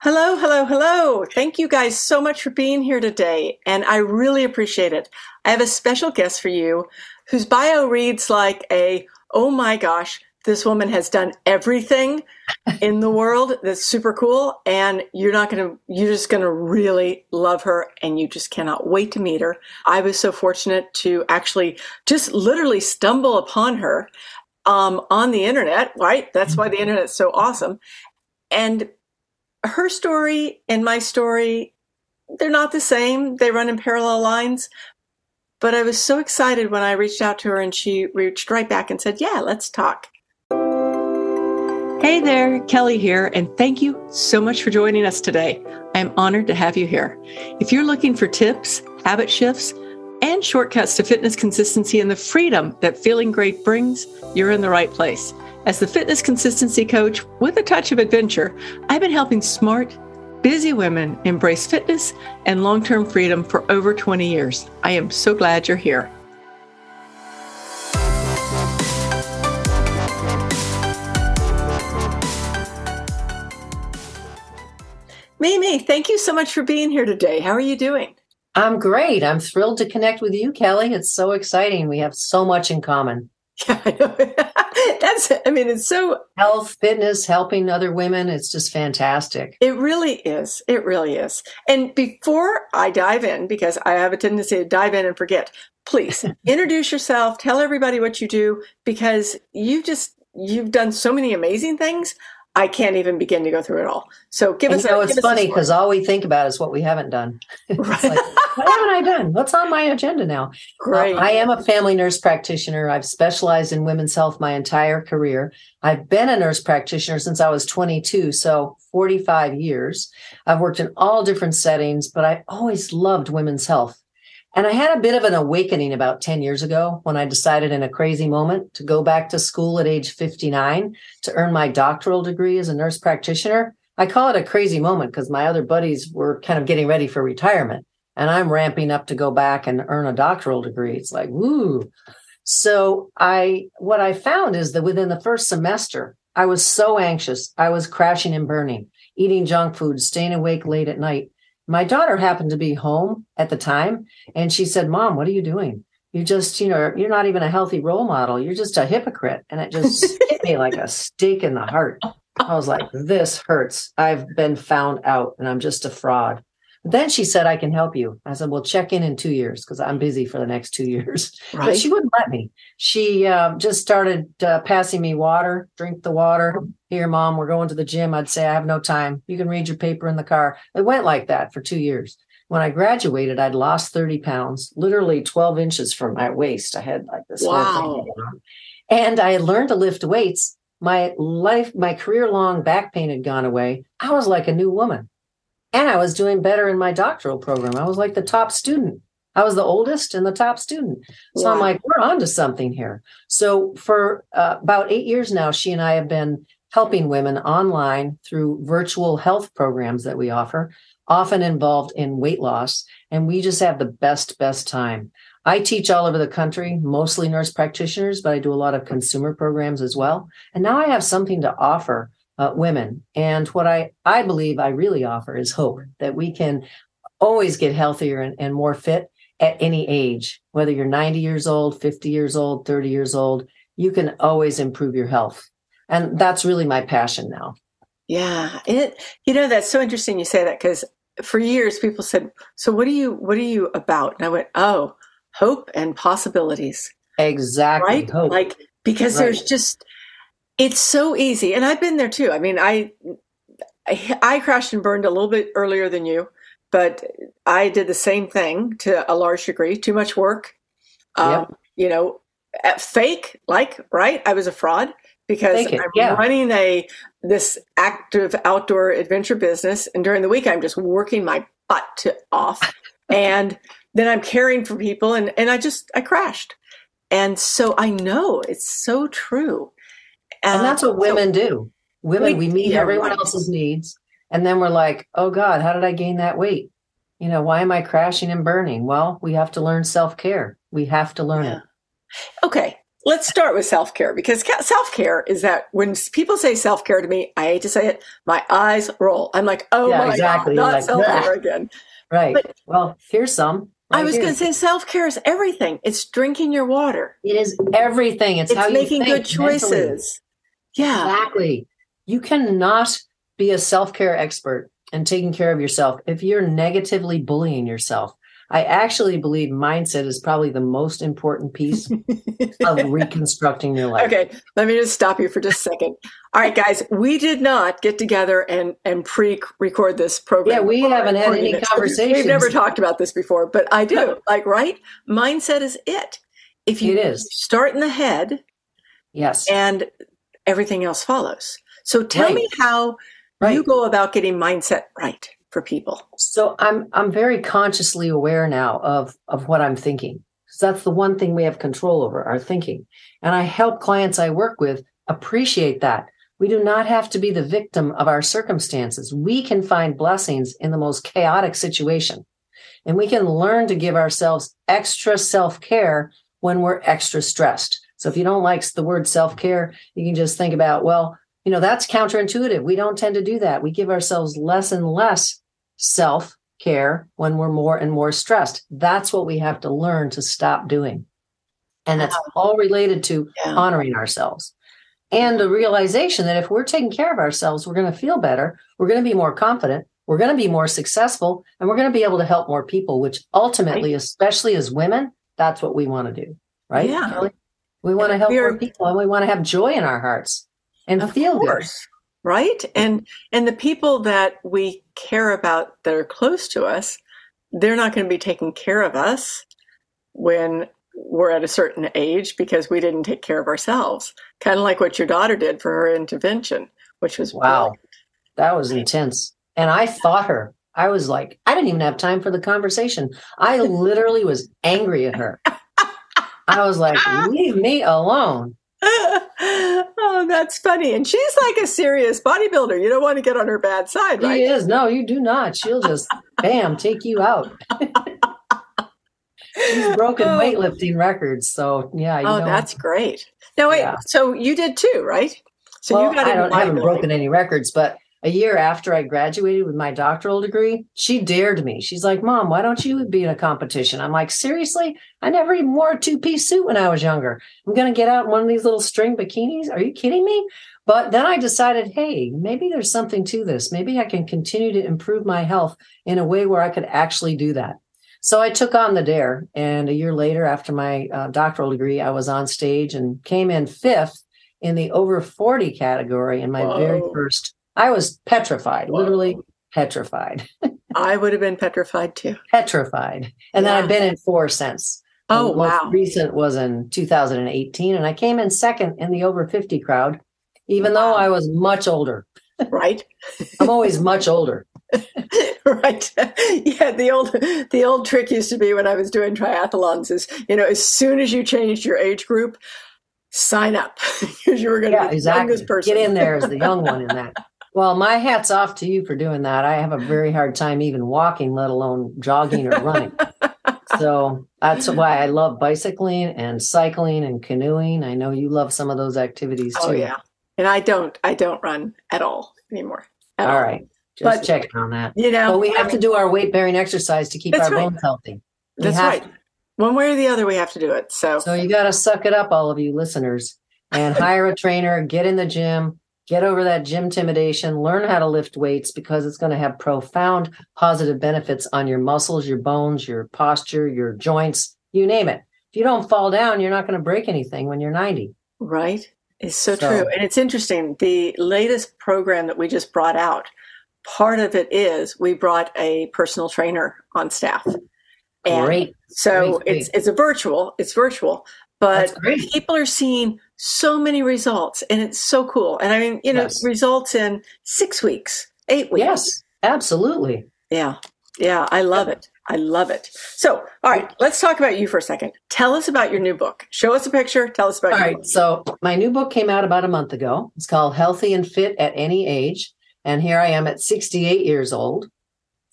Hello, hello, hello. Thank you guys so much for being here today, and I really appreciate it. I have a special guest for you whose bio reads like a, oh my gosh, this woman has done everything in the world that's super cool and you're not going to you're just going to really love her and you just cannot wait to meet her i was so fortunate to actually just literally stumble upon her um, on the internet right that's why the mm-hmm. internet's so awesome and her story and my story they're not the same they run in parallel lines but i was so excited when i reached out to her and she reached right back and said yeah let's talk Hey there, Kelly here, and thank you so much for joining us today. I'm honored to have you here. If you're looking for tips, habit shifts, and shortcuts to fitness consistency and the freedom that feeling great brings, you're in the right place. As the fitness consistency coach with a touch of adventure, I've been helping smart, busy women embrace fitness and long term freedom for over 20 years. I am so glad you're here. Mimi, thank you so much for being here today. How are you doing? I'm great. I'm thrilled to connect with you, Kelly. It's so exciting. We have so much in common. Yeah, I know. That's, I mean, it's so health, fitness, helping other women. It's just fantastic. It really is. It really is. And before I dive in, because I have a tendency to dive in and forget, please introduce yourself, tell everybody what you do, because you just, you've done so many amazing things. I can't even begin to go through it all. So give and us. You know, a, it's funny because all we think about is what we haven't done. Right. like, what haven't I done? What's on my agenda now? Great. Uh, I am a family nurse practitioner. I've specialized in women's health my entire career. I've been a nurse practitioner since I was 22, so 45 years. I've worked in all different settings, but I always loved women's health. And I had a bit of an awakening about 10 years ago when I decided in a crazy moment to go back to school at age 59 to earn my doctoral degree as a nurse practitioner. I call it a crazy moment because my other buddies were kind of getting ready for retirement and I'm ramping up to go back and earn a doctoral degree. It's like, woo. So I, what I found is that within the first semester, I was so anxious. I was crashing and burning, eating junk food, staying awake late at night. My daughter happened to be home at the time and she said, Mom, what are you doing? You just, you know, you're not even a healthy role model. You're just a hypocrite. And it just hit me like a stake in the heart. I was like, this hurts. I've been found out and I'm just a fraud. Then she said, I can help you. I said, well, check in in two years because I'm busy for the next two years. Right. But she wouldn't let me. She uh, just started uh, passing me water, drink the water. Here, mom, we're going to the gym. I'd say, I have no time. You can read your paper in the car. It went like that for two years. When I graduated, I'd lost 30 pounds, literally 12 inches from my waist. I had like this wow. And I had learned to lift weights. My life, my career long back pain had gone away. I was like a new woman. And I was doing better in my doctoral program. I was like the top student. I was the oldest and the top student. So wow. I'm like, we're on to something here. So for uh, about eight years now, she and I have been helping women online through virtual health programs that we offer, often involved in weight loss. And we just have the best, best time. I teach all over the country, mostly nurse practitioners, but I do a lot of consumer programs as well. And now I have something to offer uh, women. And what I, I believe I really offer is hope that we can always get healthier and, and more fit at any age, whether you're 90 years old, 50 years old, 30 years old, you can always improve your health. And that's really my passion now. Yeah. It, you know, that's so interesting you say that because for years people said, so what are you, what are you about? And I went, oh, hope and possibilities. Exactly. Right. Hope. Like, because right. there's just, it's so easy. And I've been there too. I mean, I, I, crashed and burned a little bit earlier than you, but I did the same thing to a large degree. Too much work. Um. You know, fake, like, right? I was a fraud because I'm yeah. running a this active outdoor adventure business, and during the week I'm just working my butt to off, and then I'm caring for people, and and I just I crashed, and so I know it's so true. And uh, that's what women so, do. Women, we, we meet yeah, everyone else's needs. And then we're like, oh God, how did I gain that weight? You know, why am I crashing and burning? Well, we have to learn self care. We have to learn yeah. it. Okay. let's start with self care because self care is that when people say self care to me, I hate to say it, my eyes roll. I'm like, oh yeah, my exactly. God, not like, self care again. Right. But well, here's some. Right I was going to say self care is everything. It's drinking your water. It is everything. It's, it's making good choices. Yeah. Exactly. You cannot be a self care expert and taking care of yourself if you're negatively bullying yourself. I actually believe mindset is probably the most important piece of reconstructing your life. Okay, let me just stop you for just a second. All right, guys, we did not get together and and pre-record this program. Yeah, we haven't had any conversations. We've never talked about this before, but I do. like, right? Mindset is it. If you it is. start in the head, yes, and everything else follows. So tell right. me how right. you go about getting mindset right for people? So I'm I'm very consciously aware now of of what I'm thinking. So that's the one thing we have control over, our thinking. And I help clients I work with appreciate that. We do not have to be the victim of our circumstances. We can find blessings in the most chaotic situation. And we can learn to give ourselves extra self-care when we're extra stressed. So if you don't like the word self-care, you can just think about, well, you know, that's counterintuitive. We don't tend to do that. We give ourselves less and less self care when we're more and more stressed. That's what we have to learn to stop doing. And that's all related to yeah. honoring ourselves and the realization that if we're taking care of ourselves, we're going to feel better. We're going to be more confident. We're going to be more successful and we're going to be able to help more people, which ultimately, right. especially as women, that's what we want to do. Right? Yeah. We want to help more people and we want to have joy in our hearts and feel course, good. right? And and the people that we care about that are close to us they're not going to be taking care of us when we're at a certain age because we didn't take care of ourselves. Kind of like what your daughter did for her intervention which was wow. brilliant. that was intense. And i fought her. I was like i didn't even have time for the conversation. I literally was angry at her i was like leave me alone oh, that's funny. And she's like a serious bodybuilder. You don't want to get on her bad side, right? She is. No, you do not. She'll just bam, take you out. she's broken oh. weightlifting records. So yeah. oh, that's great. Now wait, yeah. so you did too, right? So well, you got I, don't, I haven't broken any records, but a year after I graduated with my doctoral degree, she dared me. She's like, Mom, why don't you be in a competition? I'm like, Seriously? I never even wore a two piece suit when I was younger. I'm going to get out in one of these little string bikinis. Are you kidding me? But then I decided, hey, maybe there's something to this. Maybe I can continue to improve my health in a way where I could actually do that. So I took on the dare. And a year later, after my uh, doctoral degree, I was on stage and came in fifth in the over 40 category in my Whoa. very first I was petrified, Whoa. literally petrified. I would have been petrified too. Petrified. And yeah. then I've been in four since. Oh, the wow. recent was in 2018, and I came in second in the over 50 crowd, even wow. though I was much older. Right. I'm always much older. right. Yeah. The old the old trick used to be when I was doing triathlons is, you know, as soon as you changed your age group, sign up because you were going to yeah, be exactly. the youngest person. Get in there as the young one in that. Well, my hat's off to you for doing that. I have a very hard time even walking, let alone jogging or running. so that's why I love bicycling and cycling and canoeing. I know you love some of those activities oh, too. Oh yeah. And I don't I don't run at all anymore. At all, all right. Just but, checking on that. You know, but we have I mean, to do our weight bearing exercise to keep our right. bones healthy. We that's right. To. One way or the other, we have to do it. So, so you got to suck it up, all of you listeners, and hire a trainer. Get in the gym get over that gym intimidation, learn how to lift weights because it's going to have profound positive benefits on your muscles, your bones, your posture, your joints, you name it. If you don't fall down, you're not going to break anything when you're 90. Right. It's so, so true. And it's interesting. The latest program that we just brought out, part of it is we brought a personal trainer on staff. And great. So great, it's it's a virtual, it's virtual, but people are seeing so many results and it's so cool. And I mean, you know, yes. results in six weeks, eight weeks. Yes, absolutely. Yeah. Yeah. I love it. I love it. So, all right, let's talk about you for a second. Tell us about your new book. Show us a picture. Tell us about. All right. Book. So, my new book came out about a month ago. It's called Healthy and Fit at Any Age. And here I am at 68 years old.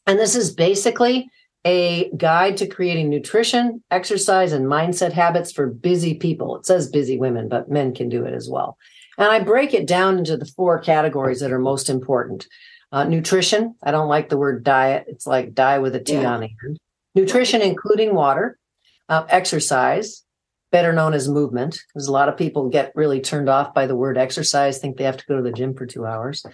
And this is basically a guide to creating nutrition, exercise, and mindset habits for busy people. It says busy women, but men can do it as well. And I break it down into the four categories that are most important. Uh, nutrition. I don't like the word diet. It's like die with a T yeah. on the end. Nutrition, including water, uh, exercise, better known as movement, because a lot of people get really turned off by the word exercise, think they have to go to the gym for two hours.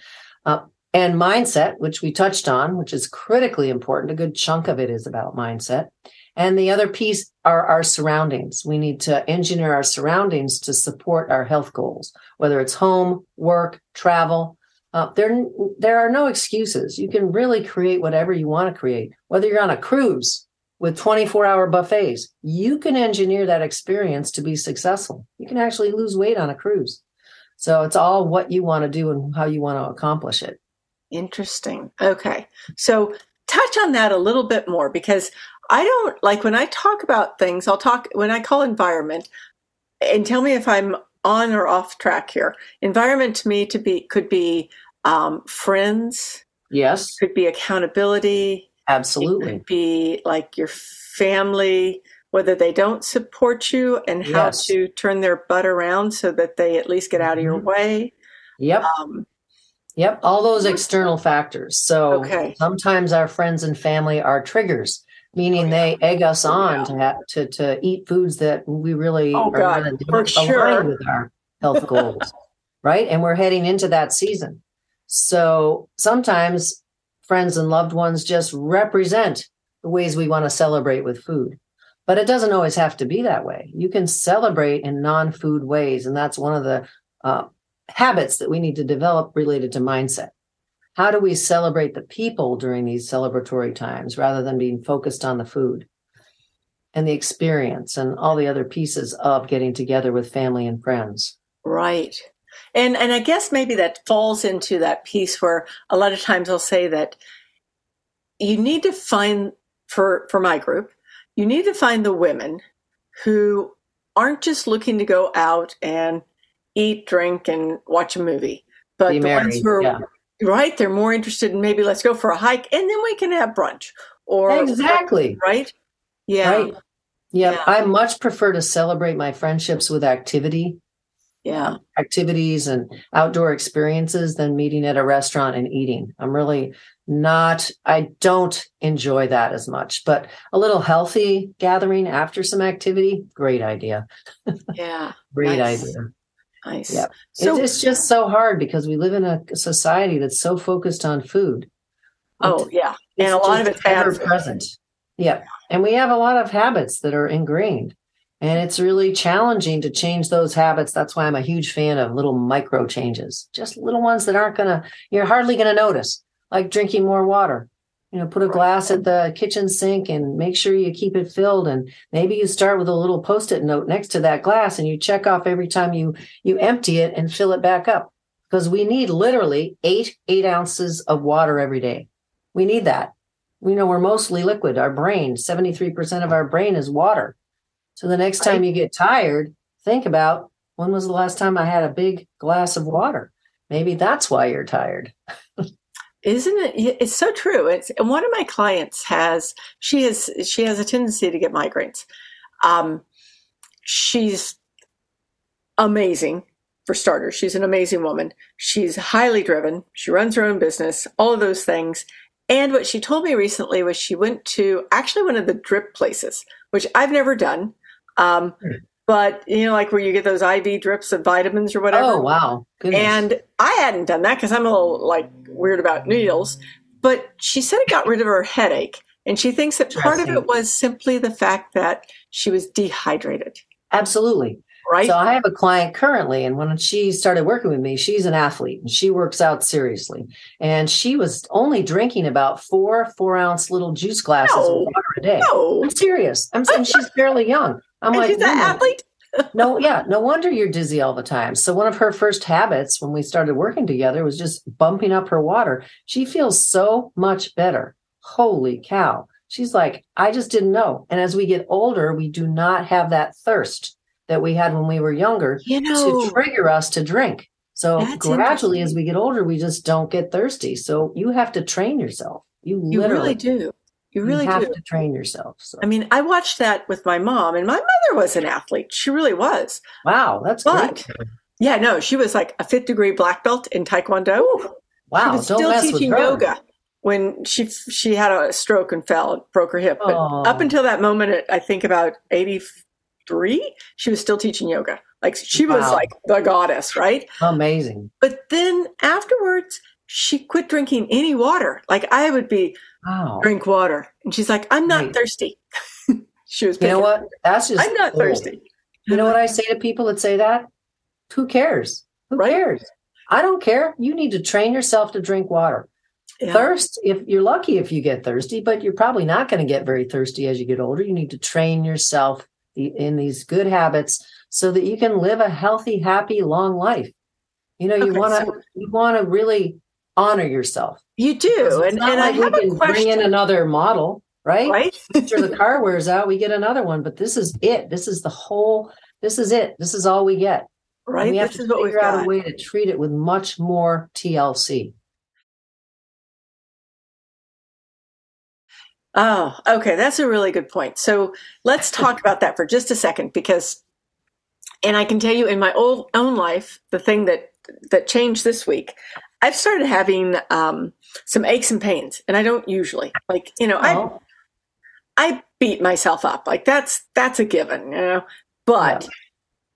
Uh, and mindset, which we touched on, which is critically important. A good chunk of it is about mindset. And the other piece are our surroundings. We need to engineer our surroundings to support our health goals, whether it's home, work, travel. Uh, there, there are no excuses. You can really create whatever you want to create. Whether you're on a cruise with 24 hour buffets, you can engineer that experience to be successful. You can actually lose weight on a cruise. So it's all what you want to do and how you want to accomplish it. Interesting. Okay. So touch on that a little bit more because I don't like when I talk about things, I'll talk when I call environment and tell me if I'm on or off track here. Environment to me to be could be um, friends. Yes. Could be accountability. Absolutely. could be like your family, whether they don't support you and how yes. to turn their butt around so that they at least get out of your mm-hmm. way. Yep. Um, yep. All those external factors. So okay. sometimes our friends and family are triggers meaning they egg us on yeah. to to to eat foods that we really oh, are going to align sure. with our health goals, right? And we're heading into that season. So sometimes friends and loved ones just represent the ways we want to celebrate with food. But it doesn't always have to be that way. You can celebrate in non-food ways, and that's one of the uh, habits that we need to develop related to mindset. How do we celebrate the people during these celebratory times rather than being focused on the food and the experience and all the other pieces of getting together with family and friends? Right. And and i guess maybe that falls into that piece where a lot of times i'll say that you need to find for for my group you need to find the women who aren't just looking to go out and eat drink and watch a movie. But the ones who are yeah. right they're more interested in maybe let's go for a hike and then we can have brunch or exactly. right? Yeah. Right. yeah. yeah. i much prefer to celebrate my friendships with activity yeah. activities and outdoor experiences than meeting at a restaurant and eating. I'm really not i don't enjoy that as much but a little healthy gathering after some activity great idea. Yeah. Great nice. idea Nice. Yeah. So, it's just so hard because we live in a society that's so focused on food. Oh yeah, and a lot of it's ever present. Yeah, and we have a lot of habits that are ingrained, and it's really challenging to change those habits. That's why I'm a huge fan of little micro changes, just little ones that aren't gonna you're hardly gonna notice, like drinking more water, you know put a glass at the kitchen sink and make sure you keep it filled. And maybe you start with a little post-it note next to that glass and you check off every time you you empty it and fill it back up. Because we need literally eight eight ounces of water every day. We need that. We know we're mostly liquid. Our brain 73% of our brain is water. So the next time you get tired think about when was the last time i had a big glass of water? Maybe that's why you're tired Isn't it? It's so true. It's and one of my clients has she has she has a tendency to get migraines. Um, she's amazing for starters. She's an amazing woman. She's highly driven. She runs her own business. All of those things. And what she told me recently was she went to actually one of the drip places, which I've never done. Um, hmm but you know, like where you get those IV drips of vitamins or whatever. Oh wow! Goodness. And I hadn't done that because I'm a little like weird about needles. But she said it got rid of her headache, and she thinks that part of it was simply the fact that she was dehydrated. Absolutely. Right. So I have a client currently, and when she started working with me, she's an athlete and she works out seriously. And she was only drinking about four four ounce little juice glasses no, of water a day. No. I'm serious. I'm saying she's fairly young. I'm and like, she's an athlete. No, yeah, no wonder you're dizzy all the time. So one of her first habits when we started working together was just bumping up her water. She feels so much better. Holy cow. She's like, I just didn't know. And as we get older, we do not have that thirst that we had when we were younger you know, to trigger us to drink. So gradually, as we get older, we just don't get thirsty. So you have to train yourself. You, you really do. You really you have do. to train yourself. So. I mean, I watched that with my mom, and my mother was an athlete. She really was. Wow, that's but, great. Yeah, no, she was like a fifth degree black belt in Taekwondo. Ooh, wow, she was still teaching yoga when she she had a stroke and fell, broke her hip. But Oh. up until that moment, at, I think about eighty three, she was still teaching yoga. Like she was Wow. like the goddess, right? Amazing. But then afterwards, she quit drinking any water. Like I would be Wow. drink water, and she's like, "I'm not Right. thirsty." she was. You know what? That's just I'm not cool. thirsty. You know what I uh-huh. say to people that say that? Who cares? Who Right. cares? I don't care. You need to train yourself to drink water. Yeah. Thirst, if you're lucky if you get thirsty, but you're probably not going to get very thirsty as you get older. You need to train yourself in these good habits so that you can live a healthy, happy, long life. You know, you Okay, want to so- you want to really honor yourself. You do, and, and like I have we a can bring in another model, right? right? After the car wears out, we get another one, but this is it. This is the whole. This is it. This is all we get. And Right. we have This to figure out got. a way to treat it with much more TLC. Oh, okay. That's a really good point. So let's talk about that for just a second because, and I can tell you in my old, own life, the thing that, that changed this week, I've started having um, some aches and pains, and I don't usually like, you know, I, Oh, I beat myself up. Like that's, that's a given, you know, but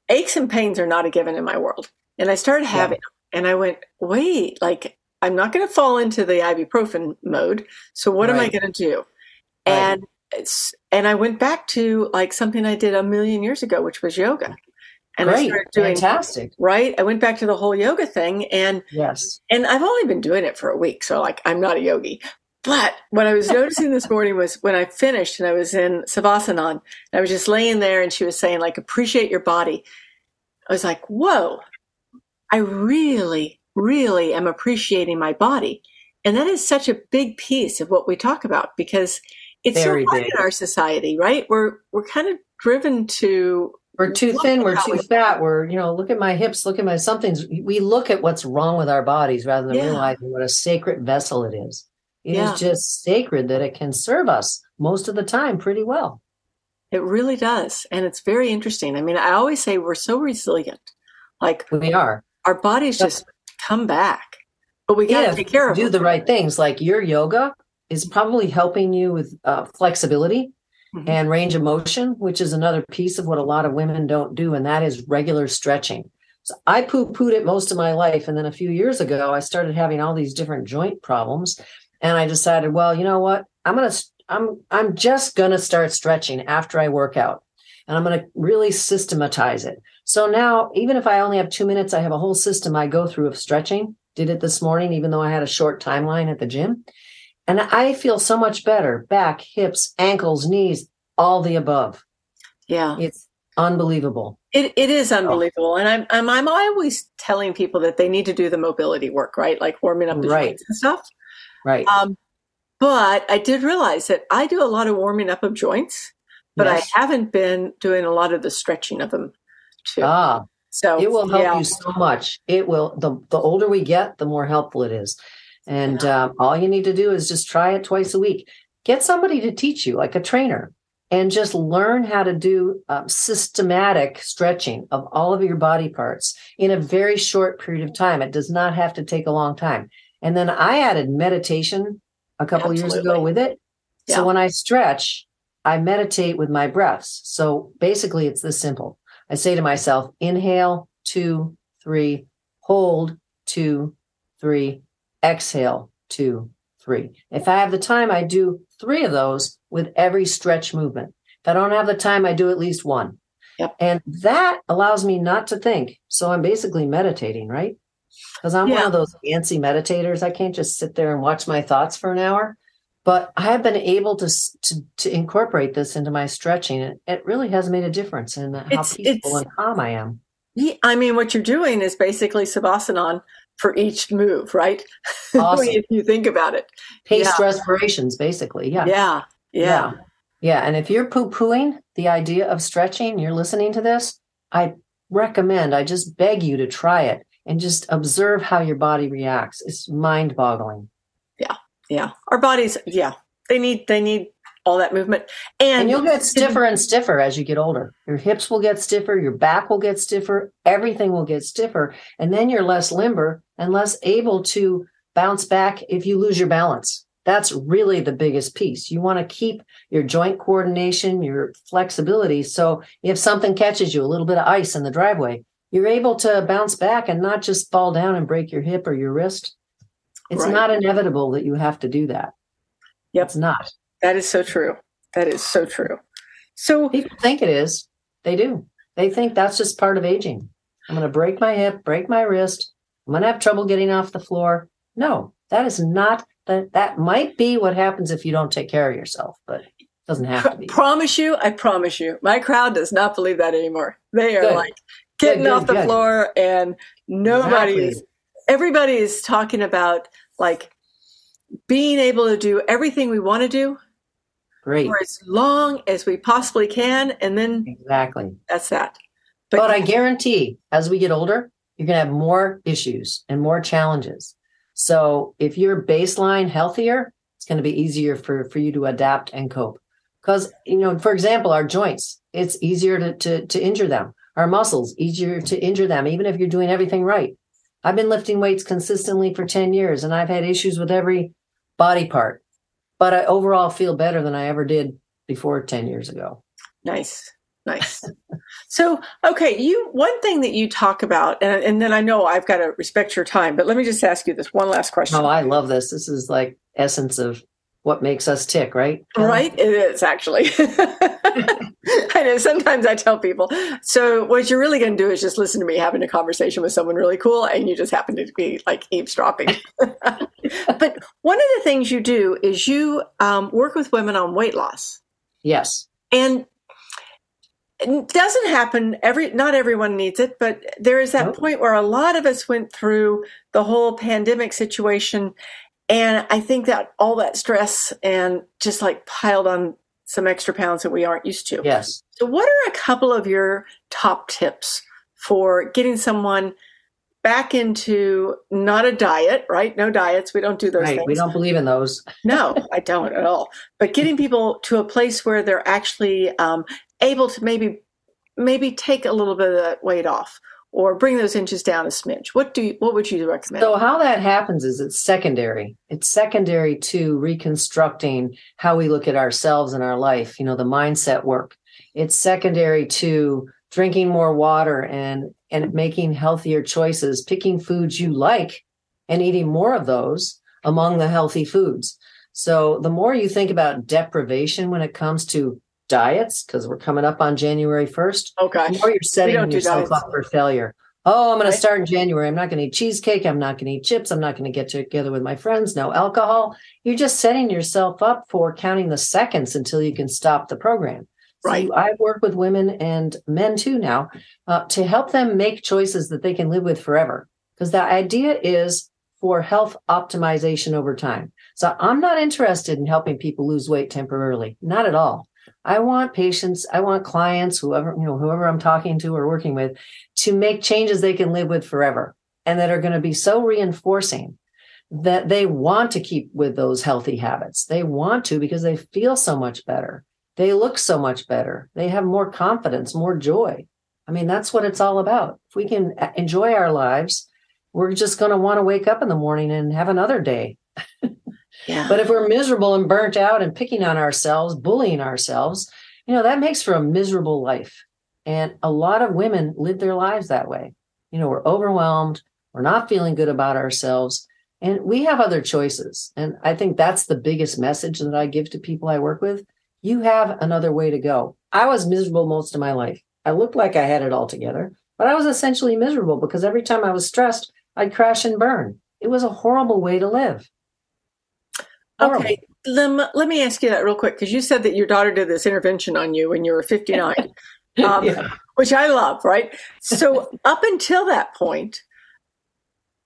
aches and pains are not a given in my world. And I started having them and I went, wait, like I'm not going to fall into the ibuprofen mode. So what am I going to do? Right. And it's, and I went back to like something I did a million years ago, which was yoga. And I great, started doing fantastic. right. I went back to the whole yoga thing and Yes. and I've only been doing it for a week, so like I'm not a yogi. But what I was noticing this morning was when I finished and I was in Savasana, and I was just laying there and she was saying, like, appreciate your body. I was like, whoa, I really, really am appreciating my body. And that is such a big piece of what we talk about because it's Very so hard big. in our society, right? We're we're kind of driven to We're too Look thin. We're too fat. We're, you know, look at my hips, look at my something's. We look at what's wrong with our bodies rather than Yeah. realizing what a sacred vessel it is. It is Yeah. just sacred that it can serve us most of the time pretty well. it really does. And it's very interesting. I mean, I always say we're so resilient. Like We are. our bodies just come back. But we got to take care of do them. the right things. Like your yoga is probably helping you with uh, flexibility Mhm. and range of motion, which is another piece of what a lot of women don't do, and that is regular stretching. So I poo pooed it most of my life. And then a few years ago, I started having all these different joint problems. And I decided, well, you know what? I'm going to, I'm, I'm just going to start stretching after I work out. And I'm going to really systematize it. So now, even if I only have two minutes, I have a whole system I go through of stretching. Did it this morning, even though I had a short timeline at the gym. And I feel so much better back, hips, ankles, knees, all the above. yeah. It's unbelievable. It, it is unbelievable. And I'm, I'm, I'm always telling people that they need to do the mobility work, right? Like warming up the Right. joints and stuff. Right. Um, but I did realize that I do a lot of warming up of joints, but Yes. I haven't been doing a lot of the stretching of them too. Ah, so it will help yeah. you so much. It will, the, the older we get, the more helpful it is. And um, all you need to do is just try it twice a week. Get somebody to teach you, like a trainer, and just learn how to do um, systematic stretching of all of your body parts in a very short period of time. It does not have to take a long time. And then I added meditation a couple years ago with it. Yeah. So when I stretch, I meditate with my breaths. So basically, it's this simple. I say to myself, inhale, two, three, hold, two, three, exhale, two, three. If I have the time, I do three of those with every stretch movement. If I don't have the time, I do at least one. Yep. And that allows me not to think. So I'm basically meditating, right? Because I'm one of those fancy meditators. I can't just sit there and watch my thoughts for an hour. But I have been able to to, to incorporate this into my stretching. and It really has made a difference in how It's- peaceful it's- and calm I am. Yeah, I mean, what you're doing is basically Savasana for each move, right? Awesome. if you think about it. Paced Yeah. respirations, basically. Yeah. Yeah. Yeah. Yeah. And if you're poo pooing the idea of stretching, you're listening to this, I recommend, I just beg you to try it and just observe how your body reacts. It's mind boggling. Yeah. Yeah. Our bodies, yeah. they need they need all that movement. And, and, you'll get stiffer and stiffer as you get older. Your hips will get stiffer, your back will get stiffer, everything will get stiffer. And then you're less limber and less able to bounce back if you lose your balance. That's really the biggest piece. You want to keep your joint coordination, your flexibility. So if something catches you, a little bit of ice in the driveway, you're able to bounce back and not just fall down and break your hip or your wrist. It's right. not inevitable that you have to do that. Yep. It's not. That is so true. That is so true. So people think it is. They do. They think that's just part of aging. I'm going to break my hip, break my wrist. I'm going to have trouble getting off the floor. No, that is not that. That might be what happens if you don't take care of yourself, but it doesn't have to be. Promise you, I promise you, my crowd does not believe that anymore. They are good. like getting good, good, off the floor, and nobody exactly. is. Everybody is talking about like being able to do everything we want to do Great. for as long as we possibly can. And then exactly that's that. But, but I guarantee as we get older, you're going to have more issues and more challenges. So if you're baseline healthier, it's going to be easier for, for you to adapt and cope. Because, you know, for example, our joints, it's easier to, to, to injure them. Our muscles, easier to injure them, even if you're doing everything right. I've been lifting weights consistently for 10 years and I've had issues with every body part, but I overall feel better than I ever did before 10 years ago. Nice. Nice. so, okay, you one thing that you talk about, and, and then I know I've got to respect your time, but let me just ask you this one last question. Oh, I love this. This is like essence of what makes us tick, right? Right, it is actually. I know sometimes I tell people, so what you're really going to do is just listen to me having a conversation with someone really cool, and you just happen to be like eavesdropping. but one of the things you do is you um, work with women on weight loss. Yes. And it doesn't happen every not everyone needs it but there is that nope. point where a lot of us went through the whole pandemic situation and i think that all that stress and just like piled on some extra pounds that we aren't used to. Yes. So, what are a couple of your top tips for getting someone back into not a diet, right? No diets. We don't do those right. things. We don't believe in those. no, I don't at all. But getting people to a place where they're actually um, able to maybe maybe take a little bit of that weight off or bring those inches down a smidge. What do you, what would you recommend? So how that happens is it's secondary. It's secondary to reconstructing how we look at ourselves and our life, you know, the mindset work. It's secondary to drinking more water and and making healthier choices, picking foods you like and eating more of those among the healthy foods. So the more you think about deprivation when it comes to diets because we're coming up on January 1st. Okay. Or you're setting yourself up for failure. Oh, I'm going right. to start in January. I'm not going to eat cheesecake. I'm not going to eat chips. I'm not going to get together with my friends. No alcohol. You're just setting yourself up for counting the seconds until you can stop the program. Right. So I work with women and men too now uh, to help them make choices that they can live with forever. Because the idea is for health optimization over time. So I'm not interested in helping people lose weight temporarily. Not at all. I want patients, I want clients, whoever, you know, whoever I'm talking to or working with, to make changes they can live with forever and that are going to be so reinforcing that they want to keep with those healthy habits. They want to because they feel so much better. They look so much better. They have more confidence, more joy. I mean, that's what it's all about. If we can enjoy our lives, we're just going to want to wake up in the morning and have another day. Yeah. But if we're miserable and burnt out and picking on ourselves, bullying ourselves, you know, that makes for a miserable life. And a lot of women live their lives that way. You know, we're overwhelmed, we're not feeling good about ourselves, and we have other choices. And I think that's the biggest message that I give to people I work with. You have another way to go. I was miserable most of my life. I looked like I had it all together, but I was essentially miserable because every time I was stressed, I'd crash and burn. It was a horrible way to live. Okay. Let, let me ask you that real quick because you said that your daughter did this intervention on you when you were 59, um, yeah. which I love, right? So, up until that point,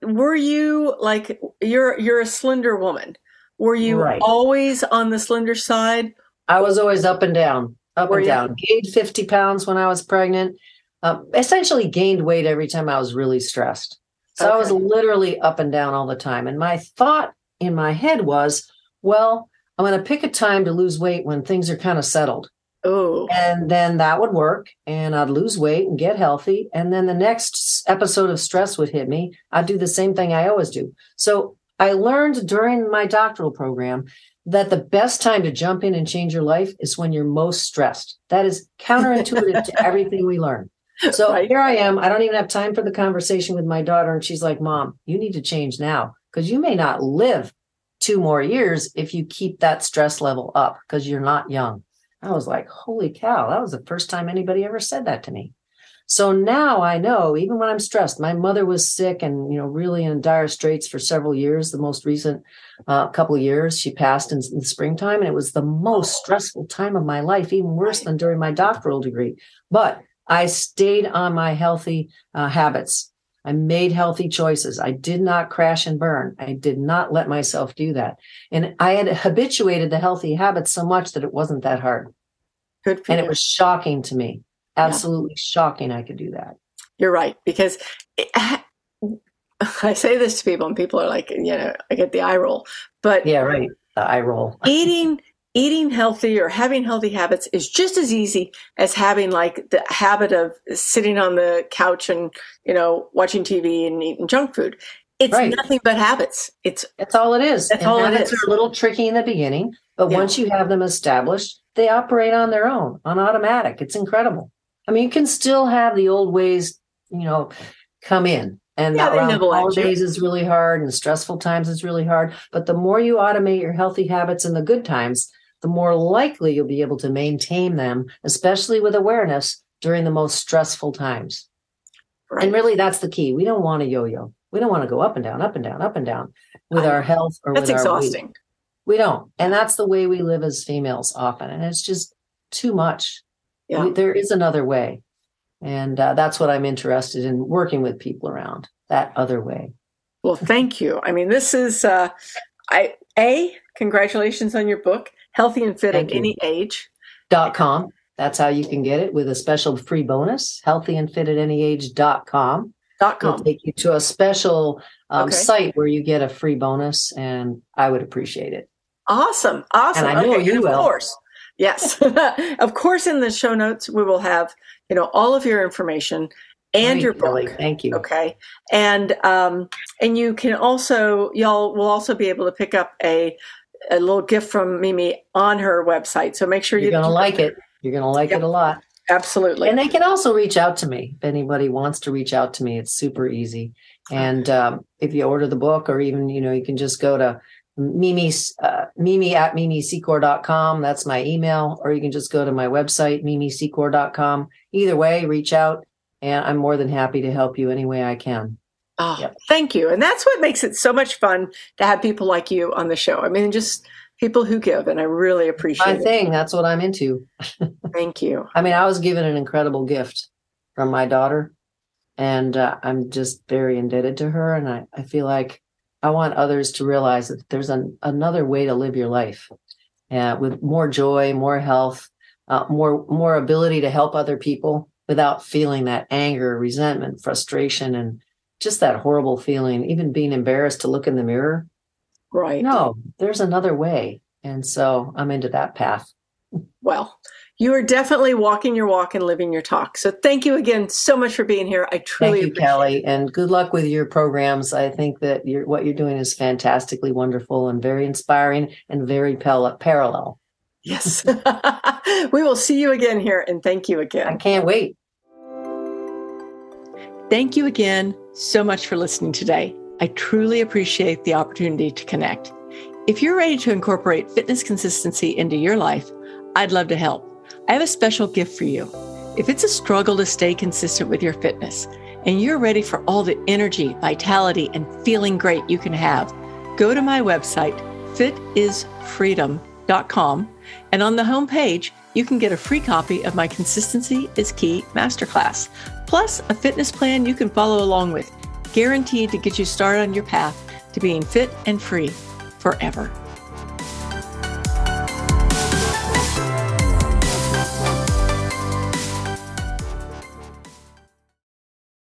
were you like you're you're a slender woman? Were you right. always on the slender side? I was always up and down, up were and you? down. Gained 50 pounds when I was pregnant. Uh, essentially gained weight every time I was really stressed. So okay. I was literally up and down all the time. And my thought in my head was, well, I'm going to pick a time to lose weight when things are kind of settled. Oh. And then that would work and I'd lose weight and get healthy. And then the next episode of stress would hit me. I'd do the same thing I always do. So I learned during my doctoral program that the best time to jump in and change your life is when you're most stressed. That is counterintuitive to everything we learn. So right. here I am. I don't even have time for the conversation with my daughter. And she's like, Mom, you need to change now because you may not live two more years if you keep that stress level up because you're not young. I was like, holy cow, that was the first time anybody ever said that to me. So now I know, even when I'm stressed, my mother was sick and, you know, really in dire straits for several years. The most recent uh, couple of years, she passed in, in the springtime, and it was the most stressful time of my life, even worse than during my doctoral degree. But I stayed on my healthy uh, habits. I made healthy choices. I did not crash and burn. I did not let myself do that. And I had habituated the healthy habits so much that it wasn't that hard. Good and you. it was shocking to me. Absolutely yeah. shocking I could do that. You're right. Because it, I say this to people and people are like, you know, I get the eye roll. But yeah, right. The eye roll. eating eating healthy or having healthy habits is just as easy as having like the habit of sitting on the couch and you know watching TV and eating junk food. It's right. nothing but habits. It's that's all it is. That's and all habits it is. are a little tricky in the beginning, but yeah. once you have them established, they operate on their own, on automatic. It's incredible. I mean, you can still have the old ways, you know, come in. And yeah, around holidays is really hard and stressful times is really hard. But the more you automate your healthy habits in the good times, the more likely you'll be able to maintain them, especially with awareness during the most stressful times. Right. And really, that's the key. We don't want to yo yo. We don't want to go up and down, up and down, up and down with our health or that's with exhausting. our weight. We don't. And that's the way we live as females often. And it's just too much. Yeah. We, there is another way. And uh, that's what I'm interested in working with people around that other way. Well, thank you. I mean, this is, uh, I, A, congratulations on your book. Healthy and Fit Thank at you. Any Age. Dot com. That's how you can get it with a special free bonus. Healthy and Fit at Any Age. Dot com. Dot com. It'll take you to a special um, okay. site where you get a free bonus, and I would appreciate it. Awesome. Awesome. And I know okay. you of will. Course. Yes. of course, in the show notes, we will have, you know, all of your information and Great, your book. Kelly. Thank you. Okay. And um, and you can also y'all will also be able to pick up a a little gift from Mimi on her website. So make sure you're going to like it. You're going to like yep. it a lot. Absolutely. And they can also reach out to me if anybody wants to reach out to me. It's super easy. And um, if you order the book, or even you know, you can just go to Mimi uh, Mimi at MimiSecor.com. That's my email, or you can just go to my website MimiSecor.com. Either way, reach out, and I'm more than happy to help you any way I can. Oh, yep. thank you. And that's what makes it so much fun to have people like you on the show. I mean, just people who give, and I really appreciate my it. thing. That's what I'm into. thank you. I mean, I was given an incredible gift from my daughter, and uh, I'm just very indebted to her. And I, I feel like I want others to realize that there's an, another way to live your life uh, with more joy, more health, uh, more more ability to help other people without feeling that anger, resentment, frustration, and just that horrible feeling, even being embarrassed to look in the mirror. Right. No, there's another way. And so I'm into that path. Well, you are definitely walking your walk and living your talk. So thank you again so much for being here. I truly thank you, Kelly, it. and good luck with your programs. I think that you're, what you're doing is fantastically wonderful and very inspiring and very pel- parallel. Yes. we will see you again here and thank you again. I can't wait. Thank you again so much for listening today. I truly appreciate the opportunity to connect. If you're ready to incorporate fitness consistency into your life, I'd love to help. I have a special gift for you. If it's a struggle to stay consistent with your fitness and you're ready for all the energy, vitality, and feeling great you can have, go to my website, fitisfreedom.com, and on the homepage, you can get a free copy of my Consistency is Key Masterclass, plus a fitness plan you can follow along with, guaranteed to get you started on your path to being fit and free forever.